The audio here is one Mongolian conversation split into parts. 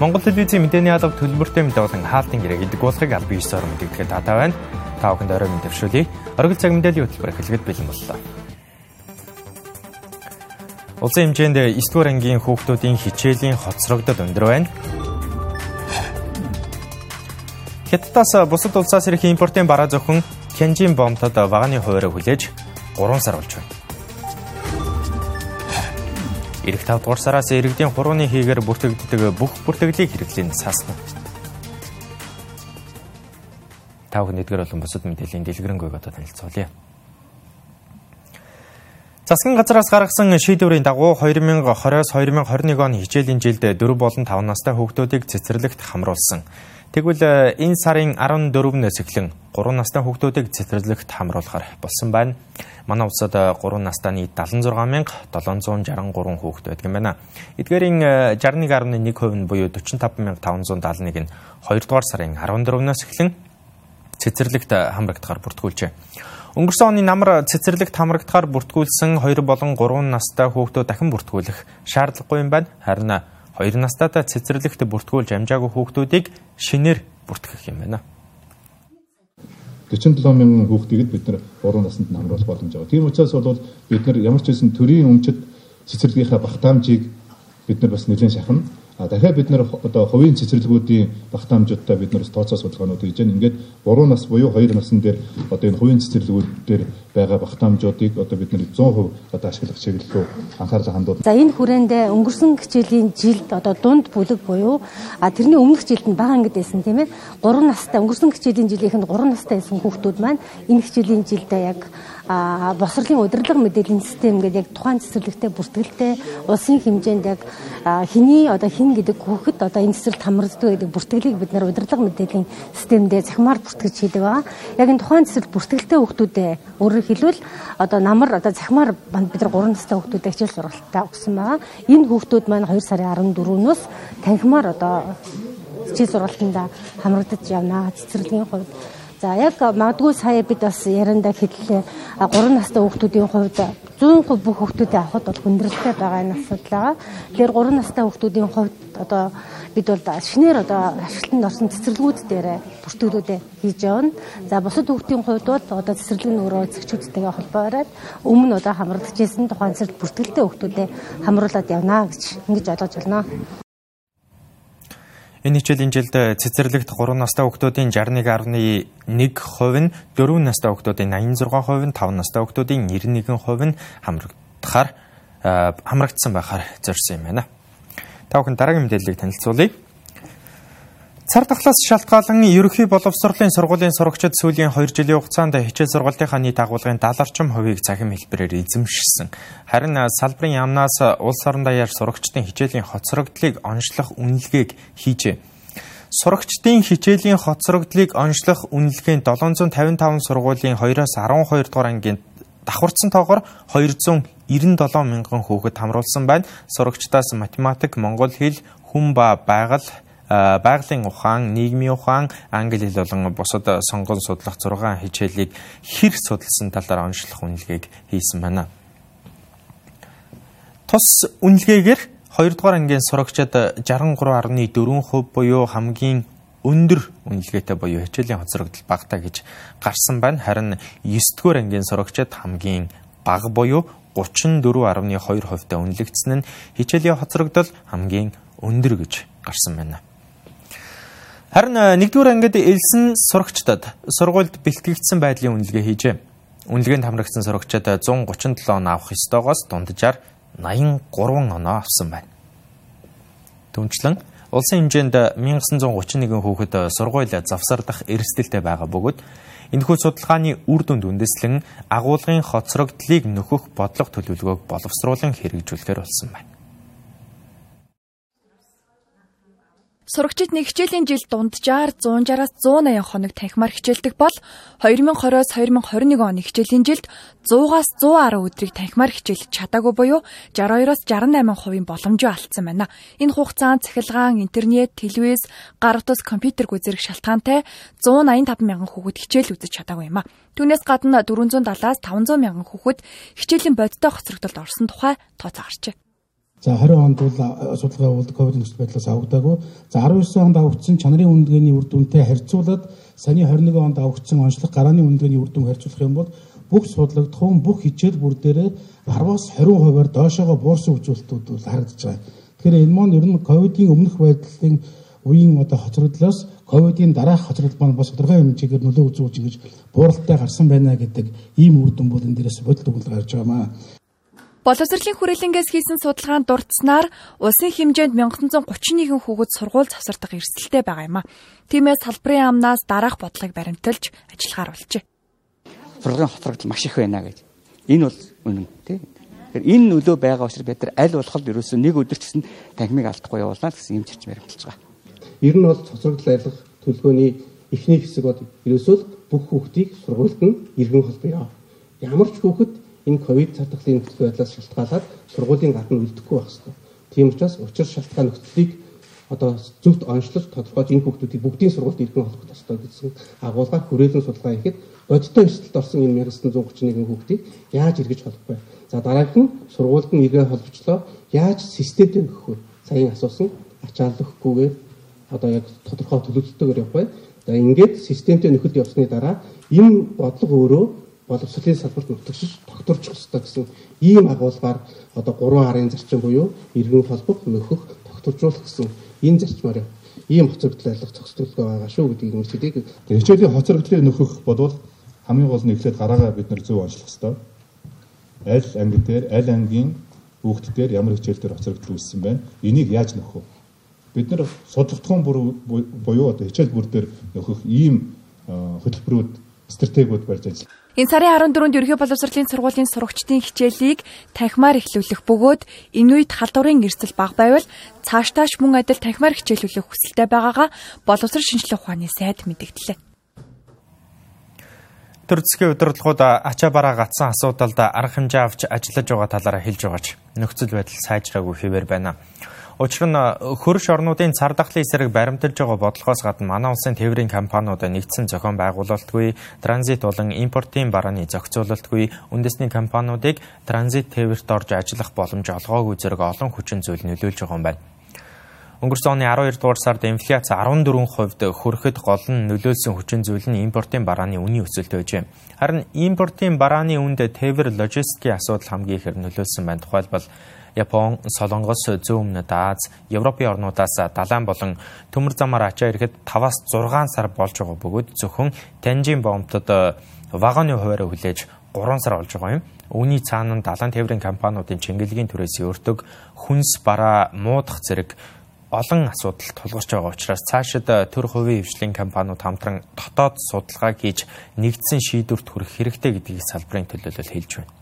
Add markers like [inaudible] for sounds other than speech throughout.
Монгол телевизийн мэдээний алба төлбөртэй мэдээ болон хаалтын гэрээ гэдэг болохыг аль биесээр мэдэгдэхэд татаа байна. Та бүхэнд орой мэнд төвшүүлье. Оргил цаг мэдээллийн хөтөлбөр эхлэхэд бэлэн боллоо. Улсын хэмжээнд 9 дугаар ангийн хүүхдүүдийн хичээлийн хоцрогдол өндөр байна. Хятадаас бусад улсаас ирэх импортын бараа зөвхөн Кенжин бомтод ваганы хуваараа хүлээж 3 сар болж байна. Ирэх 5 дугаар сараас иргэдийн хурууны хийгээр бүртгэгддэг бүх бүртгэлийг хэрэглэн саасна. Та бүхэн эдгээр болон бусад мэдээллийн дэлгэрэнгүй одоо танилцуулъя. Засгийн газраас гаргасан шийдвэрийн дагуу 2020-с 2021 оны хичээлийн жилд 4 болон 5 настай хүүхдүүдийг цэцэрлэгт хамруулсан. Тэгвэл э, энэ сарын 14-өөс эхлэн 3 настай хүүхдүүдийг цэцэрлэгт хамруулахар болсон байна. Манай улсад 3 э, настайны 76763 хүүхэд байдаг юм байна. Эдгээрийн 61.1% э, нь буюу 45571 нь 2 дугаар сарын 14-өөс эхлэн цэцэрлэгт хамрагдахаар бүртгүүлжээ. Өнгөрсөн оны намар цэцэрлэгт хамрагдахаар бүртгүүлсэн 2 болон 3 настай хүүхдүүд дахин бүртгүүлэх шаардлагагүй юм байна. Харин 2 настайдаа цэцэрлэгт бүртгүүлж амжаагүй хүүхдүүдийг шинээр бүртгэх юм байна. 47 мянган хүүхдийг бид нар 3 наснд намруулах боломж байгаа. Тийм учраас бол бид нар ямар ч хэсэн төрийн өмчөд цэцэрлэгийнхаа багтаамжийг бид нар бас нэлээд шахна. Дахиад бид нэр одоо хувийн цэцэрлэгүүдийн багтаамжуудтай бид нэр тооцоо судалгаанууд хийж байна. Ингээд 3 нас буюу 2 насны дээр одоо энэ хувийн цэцэрлэгүүд дээр байгаа багтаамжуудыг одоо бид нэр 100% одоо ашиглах чиглэлөө анхаарлаа хандуул. За энэ хүрээнд өнгөрсөн хичээлийн жилд одоо дунд бүлэг буюу а тэрний өмнөх жилд нь бага ангид байсан тийм ээ. 3 настай өнгөрсөн хичээлийн жилийнхэнд 3 настай байсан хүүхдүүд маань энэ хичээлийн жилдээ яг босрлын удирдлага мэдээллийн систем гэдэг яг тухайн цэцэрлэгтэй бүртгэлтэй улсын хэмжээнд яг хэний одоо хин гэдэг хүүхэд одоо энэ цэцэрлэгт хамрагддаг гэдэг бүртгэлийг бид нар удирдлага мэдээллийн системдээ захимаар бүртгэж хийдэг байгаа. Яг энэ тухайн цэцэрлэг бүртгэлтэй хүүхдүүдээ өөрөөр хэлбэл одоо намар одоо захимаар бид нар 3 настай хүүхдүүдэд хичээл сургалтаа өгсөн байгаа. Энэ хүүхдүүд маань 2 сарын 14-өөс танхимаар одоо хичээл сургалтанд хамрагдаж явна цэцэрлэгийн хувьд За яг магадгүй сая бид бас яриандаа хэллээ 3 настай хүүхдүүдийн хувьд 100% бүх хүүхдүүдээ авахд бол хүндрэлтэй байгаа энэ асуудал байгаа. Тэгэхээр 3 настай хүүхдүүдийн хувьд одоо бид бол шинээр одоо ашиглалтанд орсон цэцэрлэгүүд дээр бүртгэлүүдээ хийж явна. За бусад хүүхдийн хувьд бол одоо цэцэрлэг нөрөө эзэгчүүдтэйгээ холбоороод өмнө одоо хамрагдчихсэн тухайн цэцэрлэг бүртгэлтэй хүүхдүүдэд хамруулад явна гэж ингэж ойлгож байна. Энэ хичээлийн жилд цэцэрлэгт 3 настай хүүхдүүдийн 61.1% нь 4 настай хүүхдүүдийн 86%, нь 5 настай хүүхдүүдийн 91% нь хамрагдахаар хамрагдсан байхаар зорьсон юм байна. Та бүхэн дараагийн мэдээллийг танилцуулъя. Цар тахлаас шалтгаалan ерөнхий боловсролын сургуулийн сурагчид сүүлийн 2 жилийн хугацаанд хичээл сургалтынхаа нийт агуулгын 70 орчим хувийг цахим хэлбэрээр эзэмшсэн. Харин салбарын яамнаас улс орон даяар сурагчдын хичээлийн хоцрогдлыг онцлох үнэлгээг хийжээ. Сурагчдын хичээлийн хоцрогдлыг онцлох үнэлгээнд 755 сургуулийн 2-оос 12 дугаар ангийн давхарцсан тоогоор 297 мянган хүүхэд хамруулсан байна. Сурагчдаас математик, монгол хэл, хүн ба байгаль байгалийн ухаан, нийгмийн ухаан, англи хэл болон бусад сонгон судлах 6 хичээлийг хэр судалсан талаар онцлох үнэлгээг хийсэн байна. Тус үнэлгээгээр 2 дугаар ангийн сурагчид 63.4% буюу хамгийн өндөр үнэлгээтэй буюу хичээлийн хоцрогдол багтаа гэж гарсан байна. Харин 9 дугаар ангийн сурагчид хамгийн бага буюу 34.2% та үнэлэгдсэн нь хичээлийн хоцрогдол хамгийн өндөр гэж гарсан байна. Харин э, нэгдүгээр ангид элсэн сурагчдад сургуульд бэлтгэгдсэн байдлын үнэлгээ хийжээ. Үнэлгээнд хамрагдсан сурагчид 137 он авах ёстойгоос дунджаар 83 оноо авсан байна. Түүнчлэн улсын хэмжээнд 1931 хүүхэд сургууль завсардах эрсдэлтэй байгаа бөгөөд энэхүү судалгааны үр дүнд үндэслэн агуулгын хоцрогдлыг нөхөх бодлого төлөвлөгөөг боловсруулан хэрэгжүүлэхээр болсон байна. Сурагчид нэг хичээлийн жил дунджаар 160-аас 180 хоног танхимаар хичээлдэг бол 2020-оос 2021 оны хичээлийн жилд 100-аас 110 өдрийг танхимаар хичээлж чадаагүй буюу 62-оос 68% боломжоо алдсан байна. Энэ хугацаанд цахилгаан, интернет, телевиз, гар утас, компьютергүй зэрэг шалтгаантай 185 мянган хүүхэд хичээл үзэж чадаагүй юм а. Түүнээс гадна 470-аас 500 мянган хүүхэд хичээлийн бодиттой хоцрогдолд орсон тухай тооцоо гарчээ. За 20 онд бол судалгаа явуулдаг ковид нөхцөл байдлаас авагдаагүй. За 19 онд авагдсан чанарын үнэлгээний үр дүнтэй харьцуулаад саяны 21 онд авагдсан онцлог гарааны үнэлгээний үр дүн харьцуулах юм бол бүх судлагдах бүх хичээл бүр дээрээ 10-аас 20%-аар доошоогоо буурсан үзүүлэлтүүд бол харагдаж байгаа. Тэгэхээр энэ маань ер нь ковидын өмнөх байдлын үеийн одоо хоцрогдлоос ковидын дараах хоцрогдол маань бас тодорхой хэмжээгээр нөлөө үзүүлж ингэж бууралтай гарсан байна гэдэг ийм үр дүн бол энэ дээрээс бодит өгүүлэл гарч байгаамаа. Боловсролын хүрээлэнгээс хийсэн судалгаанд дурдсанаар улсын хэмжээнд 1931 хүүхэд сургууль завсардах эрсдэлтэй байгаа юм а. Тиймээс салбарын амнаас дараах бодлогыг баримталж ажиллагаар болжээ сургуулийн хоцрогдол маш их байна гэж. Энэ бол үнэн тий. Тэгэхээр энэ нөлөө байгаа учраас бид нар аль болох ерөөсөө нэг өдөр ч гэсэн танхимыг алдахгүй явуулнаа гэсэн юм чирч баримталж байгаа. Ер нь бол хоцрогдол айлах төлөвлөгөөний эхний хэсэг бол ерөөсөө бүх хүүхдийг сургуульд нь иргэн холбоё. Ямар ч хүүхэд энэ ковид цатгалын нөхцөл байдлаас шалтгаалаад сургуулийн гадна үлдэхгүй байх ёстой. Тийм учраас учир шалтгаан нөхцөлийг одоо зөвхт онцлож тодорхойлж энэ хүүхдүүдийг бүгдийн сургуульд иргэн холбох ёстой гэсэн агуулгаар хүрээлэн судалгаа хийхэд бодиттой эрсдэлд орсон энэ 1931 хүүхдийг яаж эргэж холбох вэ? За дараагийн сургуульд нь иргэ холбочлоо яаж системд өгөх вэ? Саяхан асуусан ачаал өгөхгүйгээр одоо яг тодорхой төлөвлөлтөөр явах вэ? За ингээд системтэй нөхөд явсны дараа энэ бодлого өөрөө боловсролын салбарт нутагшиж тогтворч өстой гэсэн ийм агуулгаар одоо 3 харын зарчим буюу иргэн холбох, нөхөх, тогтворжуулах гэсэн энэ зарчмаар ийм хоцрогдол айлах зохицуулга байгаа шүү гэдгийг мэдээлэе. Хичээлийн хоцрогдлыг нөхөх бодвол хамгийн гол нь эхлээд гараагаа бид нар зөв онцлох хэрэгтэй. Аль анги дээр, аль ангийн хүүхд дээр ямар хичээл дээр хоцрогдол үүссэн байна. Энийг яаж нөхөх вэ? Бид нар судалгахын бүр буюу одоо хичээл бүр дээр нөхөх ийм хөтөлбөрүүд стратегиуд барьж ажиллана. Энэ сарын 14-нд ерхий боловсролын сургуулийн сурагчдын хичээлийг танхимаар эхлүүлэх бөгөөд энэ үед халдварын эрсдэл бага байвал цаашдаач мөн адил танхимаар хичээлүүлэх хүсэлтэй байгаагаа боловсрол шинжилгээ ухааны сайд мэдгдлээ. Төр засгийн удирдлагууд ачаа бараа гацсан асуудалд арга хэмжээ авч ажиллаж байгаа талаараа хэлж байгаач нөхцөл байдал сайжраагүй хэвээр байна. Учир нь хөрш орнуудын цар дахлын эсрэг баримталж байгаа бодлогоос гадна манай улсын тээврийн компаниуд нэгдсэн зохион байгуулалтгүй транзит болон импортын барааны зохицуулалтгүй үндэсний компаниудыг транзит тээвэрт орж ажиллах боломж олгоогүй зэрэг олон хүчин зүйл нөлөөлж байгаа юм байна. Өнгөрсөн оны 12 дугаар сард инфляц 14% хүрэхэд гол нь нөлөөлсөн хүчин зүйл нь импортын барааны үнийн өсөлт байжээ. Харин импортын барааны үнд тээвэр логистикийн асуудал хамгийн ихээр нөлөөлсөн байна. Тухайлбал Япон, Солонгос, Зүүн өмнөд Аз, Европын орнуудаас далайн болон төмөр замаар ачаа ирэхэд 5-аас 6 сар болж байгаа бөгөөд зөвхөн Танжин бомтод вагоны хуваараа хүлээж 3 сар болж байгаа юм. Үүний цаана далайн тээврийн компаниудын чингэлгийн түрээс өртөг хүнс бараа муудах зэрэг олон асуудал тулгарч байгаа учраас цаашид э, төр хувийн хвшлийн компаниуд хамтран дотоод судалгаа хийж нэгдсэн шийдвэрт хүрэх хэрэгтэй гэдгийг салбарын төлөөлөл хэлж байна.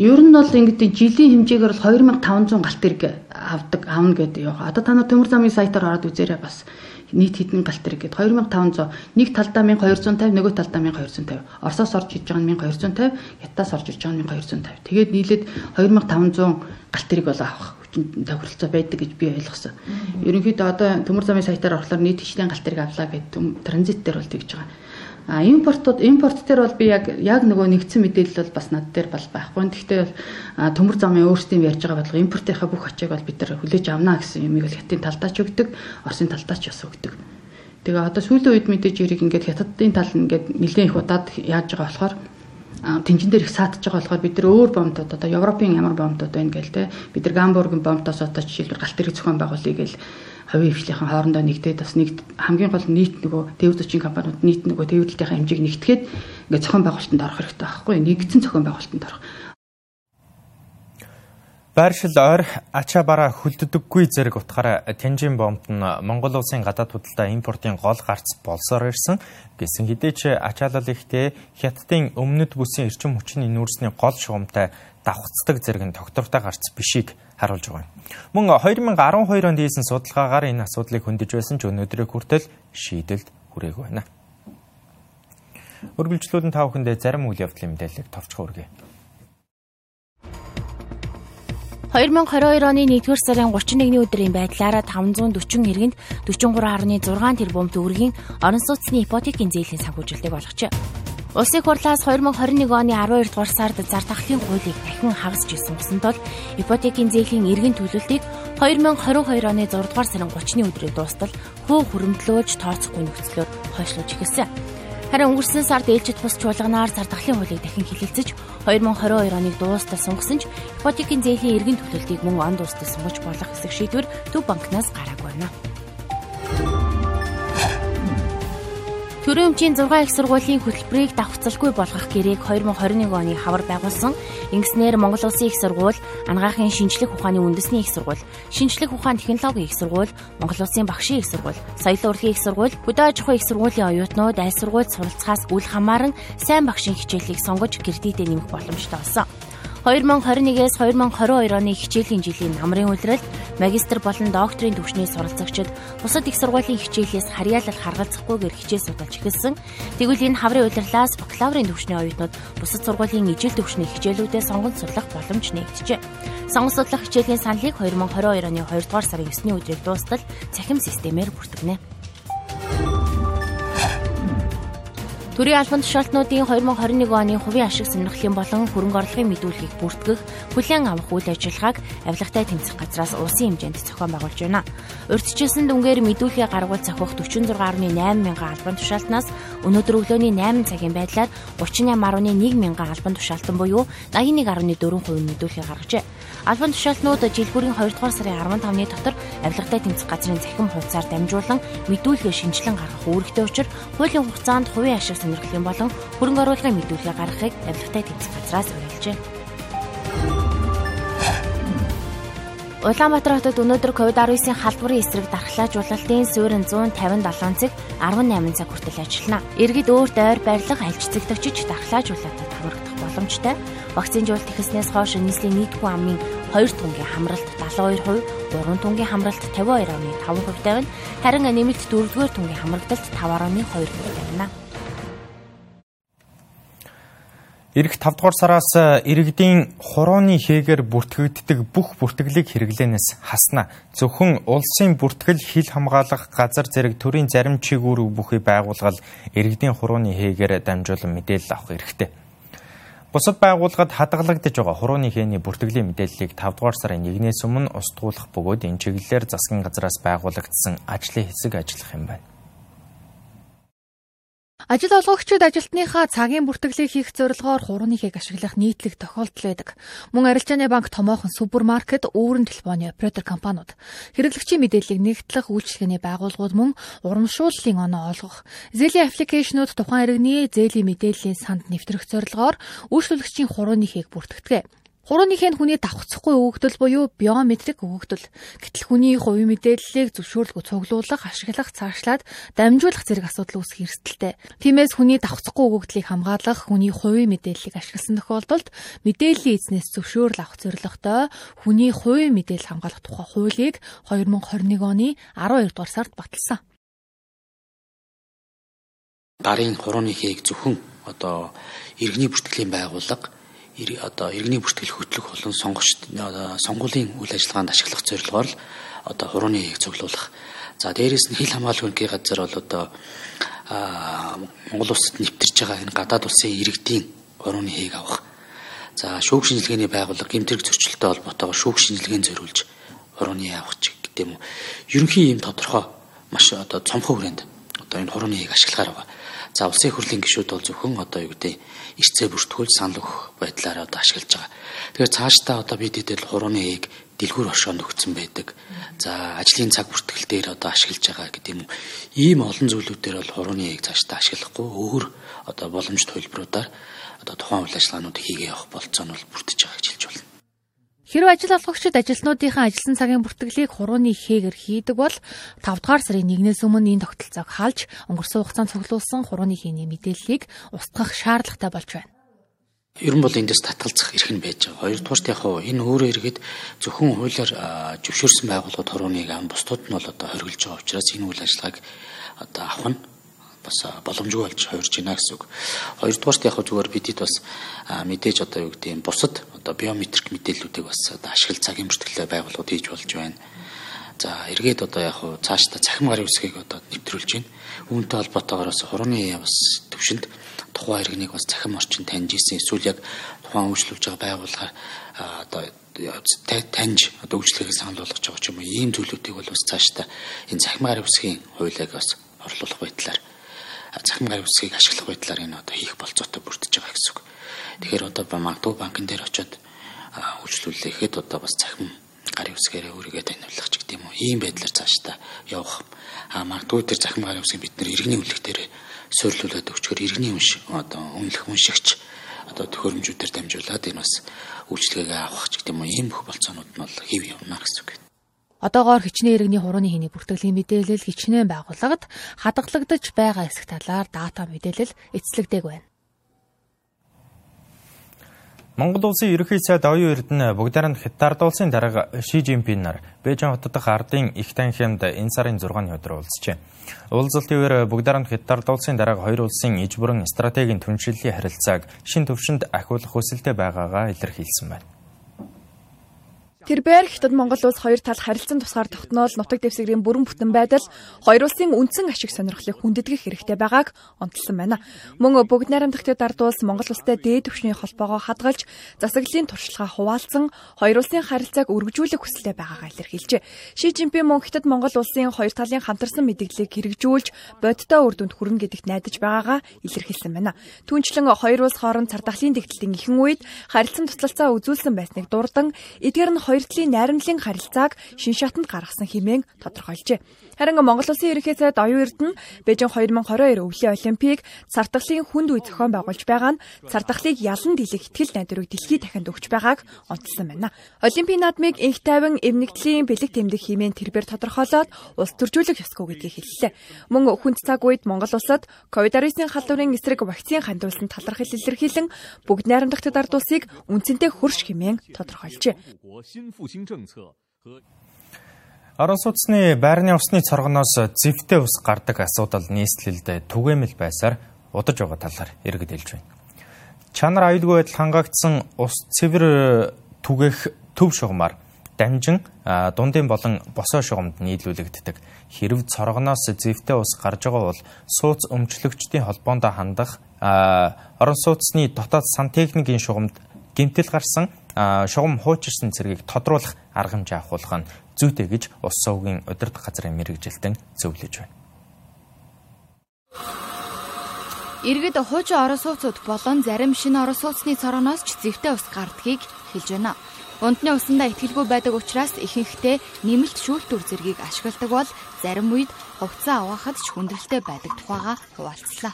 Ер нь бол ингэдэг жилийн хэмжээгээр бол 2500 галт хэрэг авдаг авна гэдэг яваа. Одоо та нар төмөр замын сайтаар ороод үзээрэй бас нийт хэдэн галт хэрэг гэдэг 2500 нэг талдаа 1250 нөгөө талдаа 1250 Оросоос орж иж байгаа нь 1250 Ятаас орж иж байгаа нь 1250 тэгээд нийлээд 2500 галт хэрэг бол авах тохиролцоо байдаг гэж би ойлгосон. Ерөнхийдөө одоо төмөр замын сайтаар орохлоор нийт хичнээн галт хэрэг авлаа гэдэг транзит дээр бол тэгж байгаа. А импортууд импорт дээр бол би яг яг нөгөө нэгдсэн мэдээлэл бол бас над дээр бол байхгүй. Гэхдээ бол төмөр замын өөрсдийн ярьж байгаа бодлого импортынхаа бүх ачааг бол бид нар хүлээж авна гэсэн юмыг л хятадын талдаач өгдөг, Оросын талдаач бас өгдөг. Тэгээ одоо сүүлийн үед мэдээж ирийг ингээд хятадын тал ингээд нэлээд их удаад яаж байгаа болохоор тэнцэн дээр их саатж байгаа болохоор бид нар өөр бомтууд одоо Европын ямар бомтууд байна гээл те. Бид нар Гамбургийн бомтоос одоо жишээлбэл галт тэрэг зохион байгуулъя гээл хувийн хвшлийн хоорондоо нэгдээд бас нэг хамгийн гол нийт нөгөө тээвэр зочин компаниуд нийт нөгөө тээвэрлэлтийн хэмжээг нэгтгэхэд ингээд зохион байгуулалтанд орох хэрэгтэй байхгүй. Нэгдсэн зохион байгуулалтанд орох Байршил ойр ачаа бараа хүлддэггүй зэрэг утгаараа Тэнжин бомбд нь Монгол улсын гадаад худалдаа импортын гол гарц болсоор ирсэн. Гэсэн хэдий ч ачаалал ихтэй хятадын өмнөд бүсийн эрчим хүчний нүүрсний гол шугамтай давхцдаг зэрэг нь тогтвортой гарц бишийг харуулж байгаа юм. Мөн 2012 онд хийсэн судалгаагаар энэ асуудлыг хөндөж байсан ч өнөөдрийг хүртэл шийдэлд хүрээгүй байна. Өргөлжлүүд нь та бүхэндээ зарим үйл явдлын мэдээллийг товчхон хүргэе. 2022 оны 1-р сарын 31-ний өдрийн байдлаар 540 иргэнд 43.6 тэрбум төгрөгийн орон сууцны ипотекийн зээлийн санхүүжилтийг болгожээ. Улсын хурлаас 2021 оны 12 дугаар сард зар тахлын хуулийг дахин хагасж исэн гэсэн тул ипотекийн зээлийн эргэн төлөлтийг 2022 оны 6 дугаар сарын 30-ны өдрийн дуустал хөө хөрөмтлөөж тооцохгүй нөхцлөөр хойшлуулж эхэлсэн. Харин өнгөрсөн сард ээлжид бус чуулганаар зар тахлын хуулийг дахин хилэлцэж 2022 оныг дуустал сунгасан ч ипотекийн зээлийн эргэн төлөлтийг мөн он дуустал сунгаж болох хэсэг шийдвэр Төв банкнаас гараагүй байна. Төрийн өмчийн 6 их сургуулийн хөтөлбөрийг давхцалгүй болгох гэрээг 2021 оны хавар байгуулсан. Ингэснээр Монгол Улсын их сургууль, Ангаахын шинжлэх ухааны үндэсний их сургууль, Шинжлэх ухаан технологийн их сургууль, Монгол Улсын багшийн их сургууль, Соёлын урлагийн их сургууль, Хөдөө аж ахуйн их сургуулийн оюутнууд аль сургуульд суралцахаас үл хамааран сайн багшийн хичээлийг сонгож гэрдийдээ нэмэх боломжтой болсон. 2021-ээс 2022 оны хичээлийн жилийн намрын үлрэлт магистр болон докторийн түвшний суралцагчид бусад их сургуулийн хичээлээс харьяалал харгалзахгүйгээр хичээл судалж эхэлсэн. Тэгвэл энэ хаврын улирлаас бакалаврын түвшний оюутнууд бусад сургуулийн ижил түвшний хичээлүүдэд сонгон судлах боломж нэгдэжээ. Сонгон судлах хичээлийн саналыг 2022 оны 2 дугаар сарын 9-ний өдрийг дуустал цахим системээр бүртгэнэ. Төрийн албан тушаалтнуудын 2021 оны хувийн ашиг сонирхлын болон хөрөнгө орлогын мэдүүлгийг бүртгэх, хүлээн авах үйл ажиллагааг авилгатай тэмцэх газраас улсын хэмжээнд зохион байгуулж байна. Урьдчилсан дүнгээр мэдүүлгээ гаргуул зохиох 46.8 мянган албан тушаалтнаас өнөөдөр өглөөний 8 цагийн байдлаар 38.1 мянган албан тушаалтан буюу 81.4% мэдүүлгээ гаргажээ. Албан тушаалтнууд жил бүрийн 2 дугаар сарын 15-ны дотор авилгатай тэмцэх газрын захим хуудасаар дамжуулан мэдүүлгээ шинжилэн гаргах үүрэгтэй учраас хуулийн хугацаанд хувийн ашиг сонирхлын болон хөрөнгө оруулалтын мэдүүлгээ гаргахыг авилгатай тэмцэх газраас уриалжээ. Улаанбаатар хотод өнөөдөр COVID-19-ийн халдварын эсрэг дархлаажуулалтын суурин 157 цаг 18 цаг хүртэл ажиллана. Иргэд өөрт ойр барилга альж цэгтөгчж дархлаажуулалтад хамрагдах боломжтой. Вакцинжуулалт ихснээс хойш нийслэлийн нийтгүй амын 2 тунгийн хамралт 72%, 3 тунгийн хамралт 52.5% тавина. Харин нэмэлт 4-р тунгийн хамрагдалт 5.2% тавина. Ирэх 5 дугаар сараас э, иргэдийн хорооны хээгээр бүртгэгддэг бүх бүртгэлийг хэрэглэнээс хасна. Зөвхөн улсын бүртгэл хил хамгаалах газар зэрэг төрийн зарим чигүүрэг бүхий байгуулгал иргэдийн хорооны хээгээр дамжуулан мэдээлэл авах эрхтэй. Бусад байгууллагад хадгалагдаж байгаа хорооны хээний бүртгэлийн мэдээллийг 5 дугаар сарын 1-ээс өмнө устгуулах бөгөөд энэ чиглэлээр засгийн газраас байгуулагдсан ажлын хэсэг ажиллах юм байна. Ажил олгогчид ажилтныхаа цагийн бүртгэлийг хийх зорилгоор хурууны хээг ашиглах нийтлэг тохиолдол байдаг. Мөн арилжааны банк томоохон супермаркет, өөрийн телефоны оператор компаниуд хэрэглэгчийн мэдээллийг нэгтлэх үйлчилгээний байгууллагууд мөн урамшууллын оноо олгох, зээлийн аппликейшнууд тухайн иргэний зээлийн мэдээллийн санд нэвтрэх зорилгоор үйлчлүүлэгчийн хурууны хээг бүртгэдэг. Хурууныхээ хүний давхцахгүй өгөгдөл буюу биометрик өгөгдөл. Гэтэл хүний хувийн мэдээллийг зөвшөөрлгөө цуглуулах, ашиглах, цаашлаад дамжуулах зэрэг асуудал үүсэх эрсдэлтэй. Тиймээс хүний давхцахгүй өгөгдлийг хамгаалах, хүний хувийн мэдээллийг ашигласан тохиолдолд мэдээллийн эзнээс зөвшөөрөл авах зорилготой хүний хувийн мэдээлэл хамгаалах тухай хуулийг 2021 оны 12 дугаар сард баталсан. Гарын хурууны хээг зөвхөн одоо иргэний бүртгэлийн байгууллага одоо иргэний бүртгэл хөтлөх болон сонгогч сонгуулийн үйл ажиллагаанд ашиглах зорилгоор л одоо хурууны хээг цуглуулах. За дээрэс нь хил хамгаалалтын газар бол одоо Монгол улсад нэвтэрж байгаа энэ гадаад улсын иргэдийн хурууны хээг авах. За шүүх шинжилгээний байгууллага гэмтрэг зөрчилтэй холбоотойгоор шүүх шинжилгээнд зориулж хурууны авах ч гэдэг юм уу. Ерөнхийн юм тодорхой маш одоо цомхон хүрээнд одоо энэ хурууны хээг ашиглахаар байгаа. За улсын хурлын гишүүд бол зөвхөн одоо юу гэдэг эрцээ бүртгүүл санал өгөх байдлаар одоо ашиглаж байгаа. Тэгэхээр цаашдаа одоо бид хэдэл хурууны ийг дэлгүүр оршоонд өгсөн байдаг. За ажлын цаг бүртгэл дээр одоо ашиглаж байгаа гэдэг юм. Ийм олон зүйлүүдээр бол хурууны ийг цаашдаа ашиглахгүй өөр одоо боломж төлбөрүүдээр одоо тухайн үйл ажиллагаанууд хийгээ явах болцоо нь бол бүрдэж байгаа гэж хэлж байна. Хэрв ажил олгогчид ажилтнуудынхаа ажилласан цагийн бүртгэлийг хурууны хээгэр хийдэг бол 5 дугаар сарын 1-ээс өмнө энэ тогтолцоог хаалж өнгөрсөн хугацаанд цуглуулсан хурууны хээний мэдээллийг устгах шаардлагатай болж байна. Ер нь бол эндээс татгалзах эрх нь байж байгаа. Хоёрдугаарт яг хоо энэ өөрөө иргэд зөвхөн хуулиар зөвшөөрсөн байгууллагууд хурууныг ам бусдууд нь бол одоо хоригдж байгаа учраас энэ үйл ажиллагааг одоо авах нь бас боломжгүй болж хувирж байна гэсэн үг. Хоёрдугаарт яг зүгээр бидэд бас мэдээж одоо юу гэдэг юм бусад одоо биометрик мэдээллүүдийг бас одоо ашиглаж цагийн бүртгэлээ байгууллагууд хийж болж байна. За эргээд одоо яг хуу цаашдаа цахим гарын үсгийг одоо нэвтрүүлж байна. Үүнтэй холбоотойгоор бас хурууны бас төвшөнд тухайн иргэнийг бас цахим орчин таньж исэн эсвэл яг тухайн үйлчлүүлж байгаа байгууллага одоо таньж одоо үйлчлэгийг санал болгож байгаа ч юм уу ийм зүйлүүдийг бол бас цаашдаа энэ цахим гарын үсгийн хуулийг бас орлуулах байдлаар цахим гарын үсгийг ашиглах байдлаар энэ одоо хийх болцоотой бүрдэж байгаа гэсэн үг. Тэгэхээр одоо магадгүй банкн дээр очиод үйлчлүүлэхэд одоо бас цахим гарын үсгээрээ өөрийгөө таниулах ч гэдэм үү. Ийм байдлаар цаашдаа явах. А магадгүй тэр захим гарын үсгийг бид нэр иргэний үнэлэх дээр суйрлуулад өгчгөр иргэний үнш одоо үнэлэх уншигч одоо төхөөрөмжүүдээр дамжуулаад энэ бас үйлчлэгээ авах ч гэдэм үү. Ийм бүх болцоонууд нь бол хэв явна гэсэн үг. Одоогоор хичнээн иргэний хурууны хийний бүртгэлийн мэдээлэл хичнээн байгууллагад хадгалагдаж байгаа хэсэг талаар дата мэдээлэл эцэслэгдээг байна. Монгол улсын ерөнхий сайд оюун эрдэнэ бүгдээр нь Хятад улсын дарга Ши Жинпин нар Бээжин хот дахь ардын их танхимд энэ сарын 6-ны өдөр уулзжээ. Уулзалтын үеэр бүгдээр нь Хятад улсын дарга хоёр улсын иж бүрэн стратегийн түншлэлийн харилцааг шин төвшөнд ахиулах хүсэлтэй байгаагаа илэрхийлсэн байна. Тэрбээр Хятад Монгол улс хоёр тал харилцан тусгаар тогтноол нутаг дэвсгэрийн бүрэн бүтэн байдал хоёр улсын үндсэн ашиг сонирхлыг хүндэтгэх хэрэгтэй байгааг онцлсан байна. Мөн бүгд найрамдагчдад ард улс Монгол улстай дээд түвшний холбоогоо хадгалж засаглалын туршлагаа хуваалцсан хоёр улсын харилцааг өргөжүүлэх хүсэлтэй байгаагаа илэрхийлжээ. Ши Жинпин мөн Хятад Монгол улсын хоёр талын хамтарсан мэдээллийг хэрэгжүүлж бодиттой үр дүнд хүрнэ гэдэгт найдаж байгаагаа илэрхийлсэн байна. Түүнчлэн хоёр улс хооронд цардахлын тэгтэлтийн ихэнх үед харилцан туслалцаа үзүүлсэн байсныг дурдан эдгээр нь хоёр талын найрамдлын харилцааг шин шатанд гаргасан хэмээн тодорхойлжээ. Харин Монгол Улсын ерөнхий сайд оюун эрдэнэ Бээжин 2022 өвлийн олимпийг цартахлын хүнд үе зохион байгуулж байгаа нь цартахлыг ялан дэлэх ихтгэл найдварыг дэлхийд дахинд өгч байгааг онцлсан байна. Олимпийн наадмыг инх тайван эмнэгдлийн бэлэг тэмдэг хэмээн тэрбээр тодорхойлоод улс төржүүлэх ёсгүй гэдгийг хэллээ. Мөн хүнд цаг үед Монгол улсад ковид-19-ийн халдварын эсрэг вакцин хандуулсан талархал илэрхийлэн бүгд найрамдагчдад ард улсыг үнцэнтэй хөрш хэмээн тодорхойлжээ. Орон сууцны байрны усны цоргоноос зэвтэй ус гардаг асуудал нийслэлд түгээмэл байсаар удаж байгаа талаар иргэдэлж байна. Чанар аюулгүй байдал хангаагдсан ус цэвэр түгэх төв шугамар дамжин дундын болон босоо шугамд нийлүүлэгддэг. Хэрв цоргоноос зэвтэй ус гарч байгаа бол сууц өмчлөгчдийн холбоонд хандах орон сууцны дотоод сан техникийн шугамд гэмтэл гарсан шугам хуучирсан цэргийг тодруулах арга хэмжээ авахулах нь зүйтэй гэж Ус сувгийн удирдах газрын мэрэгжилтэн зөвлөж байна. Иргэд хуучин орон сууцуд болон зарим шинэ орон сууцны цорооноос ч зэвтэй ус гардгийг хэлж байна. Унтны усандаа ихтгэлгүй байдаг учраас ихэнхдээ нэмэлт шүүлтүр зэргийг ашигладаг бол зарим үед хувцас авахад ч хүндрэлтэй байдаг тухайга хуваалцлаа.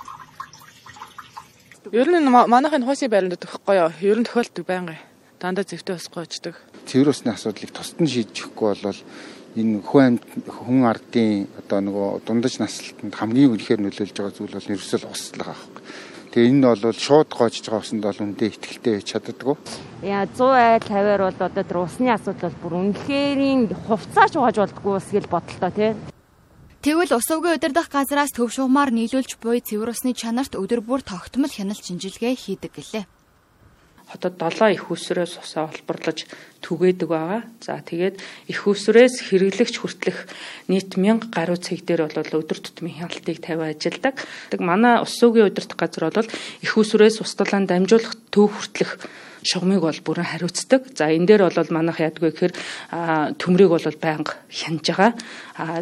Ер нь манайхын хуусын байранд төгөхгүй юу? Ер нь тохиолддог байнга дандаа зэвтэй ус гоочдөг. Цэвэр усны асуудлыг тусдан шийдэхгүй бол энэ хүн хүн ардын одоо нөгөө дундаж наслалтанд хамгийн үнэхээр нөлөөлж байгаа зүйл бол ерөөсөө ус л байгаа байхгүй. Тэгээ энэ нь бол шууд гоочж байгаа усанд бол үндэ ихтэлтэй байж чаддаггүй. Яа 100 50-аар бол одоо тэр усны асуудал бүр үнэхэрийн хувцаач угааж болдгоо ус гэл бодолтой тий. Тэгвэл ус өвгөө удирдах газраас төв шугамаар нийлүүлж буй цэвэр усны чанарт өдөр бүр тогтмол хяналт шинжилгээ хийдэг гэлээ хотод 7 их усрээс усаа холборлож түгээдэг байгаа. За тэгээд их усрээс хэрэглэгч хүртэлх нийт 1000 гаруй цэг дээр бол өдөр тутмын хяналтыг тавиа ажилладаг. Тэг манай ус суугийн удирдах газар бол их усрээс устдалан дамжуулах төв хүртэлх шугамыг бол бүрэн хариуцдаг. За энэ дээр бол манайх яадгүй гэхээр төмрийг бол байнга хянаж байгаа.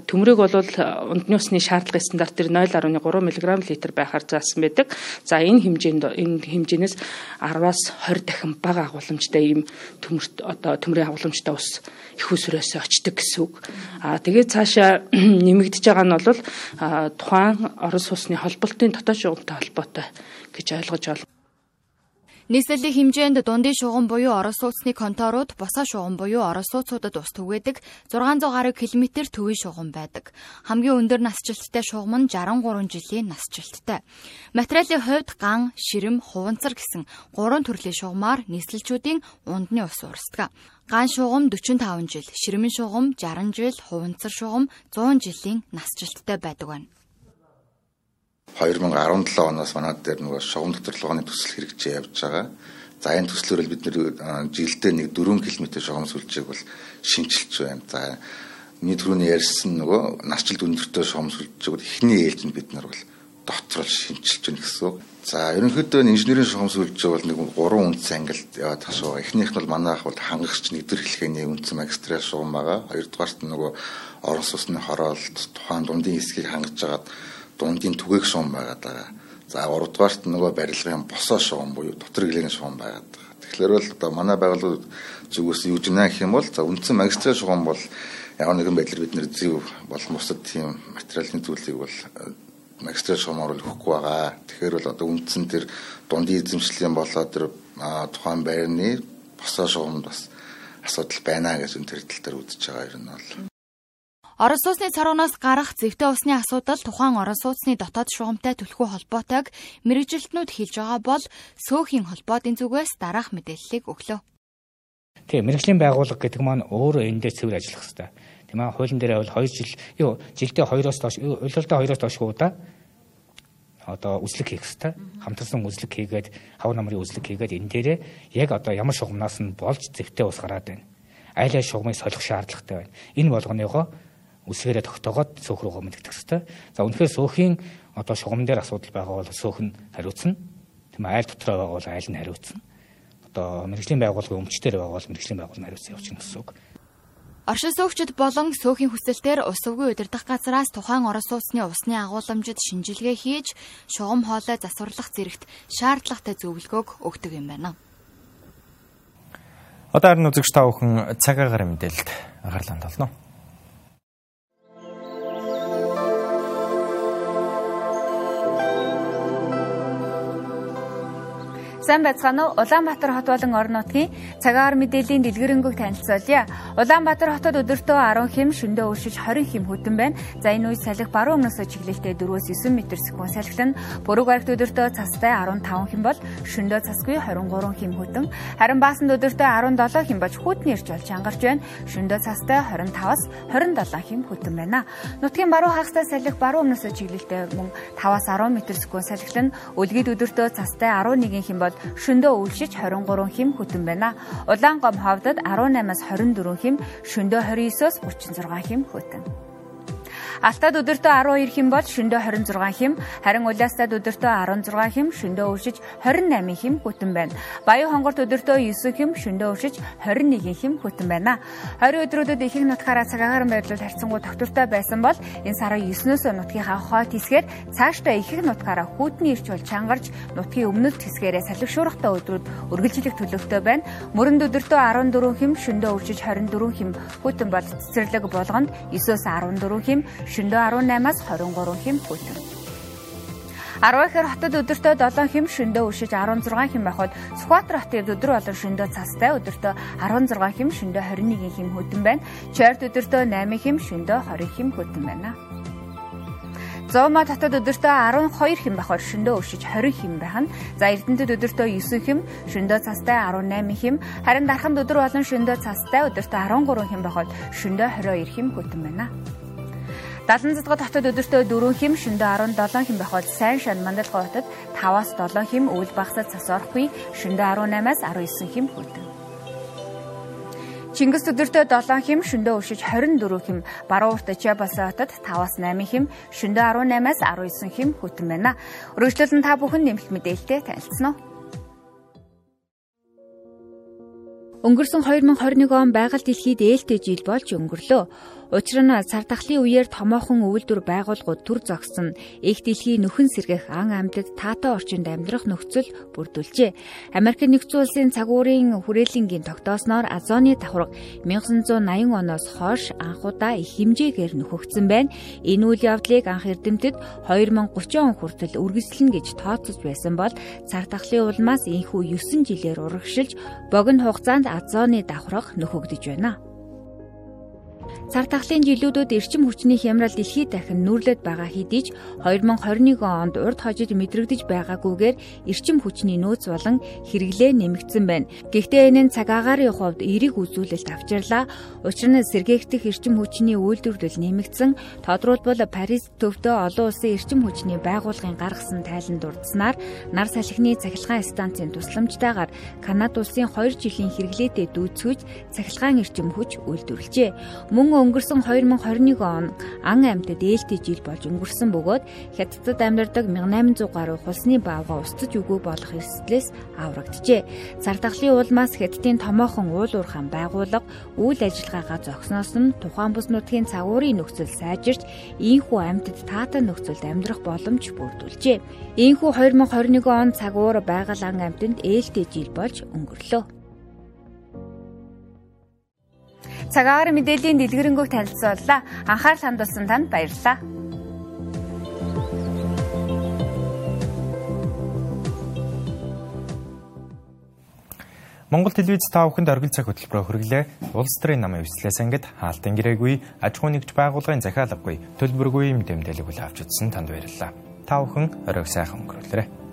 Төмрийг бол ундны усны шаардлагын стандарт дээр 0.3 мг литр байхаар заасан байдаг. За энэ хэмжээнд энэ хэмжээнээс 10-аас 20 дахин бага агуулмжтай ийм төмөрт одоо төмрийн агуулмжтай ус их усрээс очдог гэсэн үг. А тэгээд цаашаа [clears throat] нэмэгдэж байгаа нь бол тухайн орон сууцны холболтын дотоод шугамтай холбоотой гэж ойлгож байна. Нийслэлийн хэмжээнд дундын шугам буюу орос сууцны конторууд босоо шугам буюу орос сууцуудад ус түгээдэг 600 гаруй километр төвийн шугам байдаг. Хамгийн өндөр насжилттай шугам нь 63 жилийн насжилттай. Материалын хувьд ган, ширэм, хуванцар гэсэн гурван төрлийн шугамаар нийслэлчүүдийн ундны ус урсдаг. Ган шугам 45 жил, ширмэн шугам 60 жил, хуванцар шугам 100 жилийн насжилттай байдаг байна. 2017 оноос манад дээр нөгөө шугам доторлогооны төсөл хэрэгжиж явж байгаа. За энэ төслөөр бид нэр жилдээ нэг 4 км шугам сүлжээг бол шинжилж байна. За миний түрүүний ярьсан нөгөө насжилт өндөртэй шугам сүлжээг эхний ээлжинд бид нар бол доторл шинжилж байна гэсэн. За ерөнхийдөө инженерийн шугамсүүлж бол нэг гурван үндсэн ангилд яваад тах шүү. Эхнийх нь бол манайх бол хангагч нэгдэр хэлхээний үндсэн магистрал шугам байгаа. Хоёрдугаарт нь нөгөө орон сууцны хороолт тухайн дундын хэсгийг хангаж агаад дундын түгээх шугам байгаа даа. За гуравдугаарт нөгөө барилгын босоо шугам буюу дотор гэлээний шугам байгаа даа. Тэгэхээр бол одоо манай байгууллагууд зүгээс юу гэнэ гэх юм бол за үндсэн магистрал шугам бол яг нэгэн байдлаар бид нэр зэв бол бусад тийм материалын зүйлийг бол э, магистрал шугамаар өгөхгүй байгаа. Тэгэхээр бол одоо үндсэн тэр дундын эзэмшлийн болоод тэр тухайн байрны босоо шугамд бас асуудал байна гэж энэ тал дээр үзэж байгаа юм бол. Орос сууцны царунаас гарах зэвтэй усны асуудал тухайн орос сууцны дотоод шугамтай түлхүү холбоотойг мэрэгжилтнүүд хэлж байгаа бол сөөхийн холбоотын зүгээс дараах мэдээллийг өглөө. Тэгээ мэрэгжлийн байгууллага гэдэг маань өөрөө энэ дээр цэвэр ажиллах хэрэгтэй. Тийм аа хуулийн дээр бол 2 жил юу жилдээ 2-оос доош уйлалдаа 2-оос доош удаа одоо үзлэг хийх хэрэгтэй. Хамтарсан үзлэг хийгээд хав намрын үзлэг хийгээд энэ дээрээ яг одоо ямар шугамнаас нь болж зэвтэй ус гараад байна. Айлаа шугамыг солих шаардлагатай байна. Энэ болгоныгоо үсгээрээ тогтоогоод сөөх рүүгээ мэддэг хэрэгтэй. За үнэхээр сөөхийн одоо шугам дээр асуудал байгаа бол сөөх нь хариуцна. Тийм айл дотроо байгаа бол айл нь хариуцна одоо мэрэгжлийн байгууллагын өмчтөр байгаа бол мэрэгжлийн байгууллага хариуцсан явуулчихна гэсэн үг. Оршин суугчид болон сөөхийн хүсэлтээр ус өвгөө удирдах газраас тухайн орос сууцны усны агуулмжид шинжилгээ хийж шугам хоолой засварлах зэрэгт шаардлагатай зөвлөгөөг өгдөг юм байна. Одоо харин үзэгч та бүхэн цагаагаар мэдээлэлд анхаарлаа хандуулно. Сайн байцгаана уу? Улаанбаатар хот болон орон нутгийн цагаар мэдээллийн дэлгэрэнгүй танилцуулъя. Улаанбаатар хотод өдөртөө 10 хим, шөндөө өршиж 20 хим хөтөн байна. За энэ үе салхи баруун өмнөөс чиглэлтэй 4-өөс 9 м секунд салхилна. Бүрэг баригт өдөртөө цастай 15 хим бол шөндөө цасгүй 23 хим хөтөн. Харин баасанд өдөртөө 17 хим болж хүүтний ирж болж чангарч байна. Шөндөө цастай 25-аас 27 хим хөтөн байна. Нутгийн баруун хагастай салхи баруун өмнөөс чиглэлтэй мөн 5-аас 10 м секунд салхилна. Өлгийд өдөртөө цастай 11 хим бол бөгөөд шөндөө өвлшиж 23 хим хөтөн байна. Улаангом хавдад 18-аас 24 хим, шөндөө 29-оос 36 хим хөтөн. Алтад өдөртөө 12 хим бол шөндөө 26 хим, харин Улаастад өдөртөө 16 хим, шөндөө өвшиж 28 хим хөтөн байна. Баян хонгорт өдөртөө 9 хим, шөндөө өвшиж 21 хим хөтөн байна. 20 өдрүүдэд ихэнх нутгаараа цагаагаар байдлаар харьцангуй тогтвортой байсан бол энэ сарын 9-өөс нутгийнхаа хойд хэсгээр цаашдаа ихэнх нутгаараа хүүтний ирч бол чангарч нутгийн өмнөд хэсгээрээ салхишуурхтай өдрүүд үргэлжлэх төлөвтэй байна. Мөрөнд өдөртөө 14 хим, шөндөө өвшиж 24 хим хөтөн бол цэцэрлэг болгонд 9-өөс 14 хим, шөндөө 18-аас 23 хэм хүйтэн. Арвахэр хотод өдөртөө 7 хэм шөндөө өшиж 16 хэм байхад Сүхбаатар хотод өдөр болон шөндөө цастай өдөртөө 16 хэм шөндөө 21 хэм хөтөн байна. Чойрт өдөртөө 8 хэм шөндөө 20 хэм хөтөн байна. Зоома татад өдөртөө 12 хэм бахаар шөндөө өшиж 20 хэм байх нь. За Эрдэнэтэд өдөртөө 9 хэм, шөндөө цастай 18 хэм, харин Дарханд өдөр болон шөндөө цастай өдөртөө 13 хэм бахаар шөндөө 22 хэм хөтөн байна. Далан цэцгад хотод өдөртөө 4 хим шөндөө 17 хим байхад сайн шан мандалгой хотод 5-аас 7 хим үйл багсад цас орохгүй шөндөө 18-аас 19 хим хүрдэг. Чингис өдөртөө 7 хим шөндөө өшиж 24 хим баруун урт Чабаса хотод 5-аас 8 хим шөндөө 18-аас 19 хим хөтөн байна. Өргөжлөлн та бүхэн нэмэлт мэдээлэлтэй танилцсан уу? Өнгөрсөн 2021 он байгаль дэлхийд ээлтэй жил болж өнгөрлөө. Учир нь цар тахлын үеэр томоохон өвөлдөр байгууллагууд төр зогсон их дэлхийн нөхөн сэргэх ан амьтад таатай орчинд амьдрах нөхцөл бүрдүүлжээ. Америк нэгдсэн улсын цагуурийн хүрээлэнгийн тогтоосноор Азоны давхарга 1980 оноос хойш анхудаа их хэмжээгээр нөхөгдсөн байна. Энэ үйл явдлыг анх эрдэмтэд 2030 он хүртэл үргэлжлэнэ гэж тооцож байсан бол цар тахлын улмаас энхүү 9 жилээр урагшилж богино хугацаанд Азоны давхарга нөхөгдөж байна. Цар тахлын жилүүдүүд эрчим хүчний хямрал дэлхийд дахин нүүрлээд байгаа хэдий ч 2021 онд урд хожид мэдрэгдэж байгаагүйгээр эрчим хүчний нөөц болон хэрэглээ нэмэгдсэн байна. Гэхдээ энэ нь цаг агаарын хувьд эерэг үзүүлэлт авчирлаа. Учир нь сэргээгдэх эрчим хүчний үйлдвэрлэл нэмэгдсэн. Тодорхойлбол Парис төвдөө олон улсын эрчим хүчний байгууллагын гаргасан тайлан дурдсанаар нар салхины цахилгаан станцын тусламжтайгаар Канада улсын 2 жилийн хэрэглээтэй дүүцгэж цахилгаан эрчим хүч үйлдвэрлэжээ. Мөн өнгөрсөн 2021 он ан амьтад ээлтэй жил болж өнгөрсөн бөгөөд хятадд амьдардаг 1800 гаруй хулсны баавга устж өгөө болох эрсдлээс аврагджээ. Цар тахлын улмаас хятадын томоохон уул уурхаан байгууллага үйл ажиллагаагаа зогсноос нь тухайн бус нутгийн цагуурын нөхцөл сайжирч ийхүү амьтад таатай нөхцөлд амьдрах боломж бүрдүүлжээ. Ийхүү 2021 он цагуур байгаль ан амьтанд ээлтэй жил болж өнгөрлөө. Цагаагаар мэдээллийн дэлгэрэнгүй танилцууллаа. Анхаарал хандуулсан танд баярлалаа. Монгол телевиз та бүхэнд оргил цаг хөтөлбөрөөр хүргэлээ. Улс төрийн намын эвслээс ангид хаалтан гэрээгүй, аж ахуй нэгж байгууллагын захиалгагүй, төлбөргүй мэдээлэл авч утсан танд баярлалаа. Та бүхэн оройг сайхан өнгөрүүлээрэй.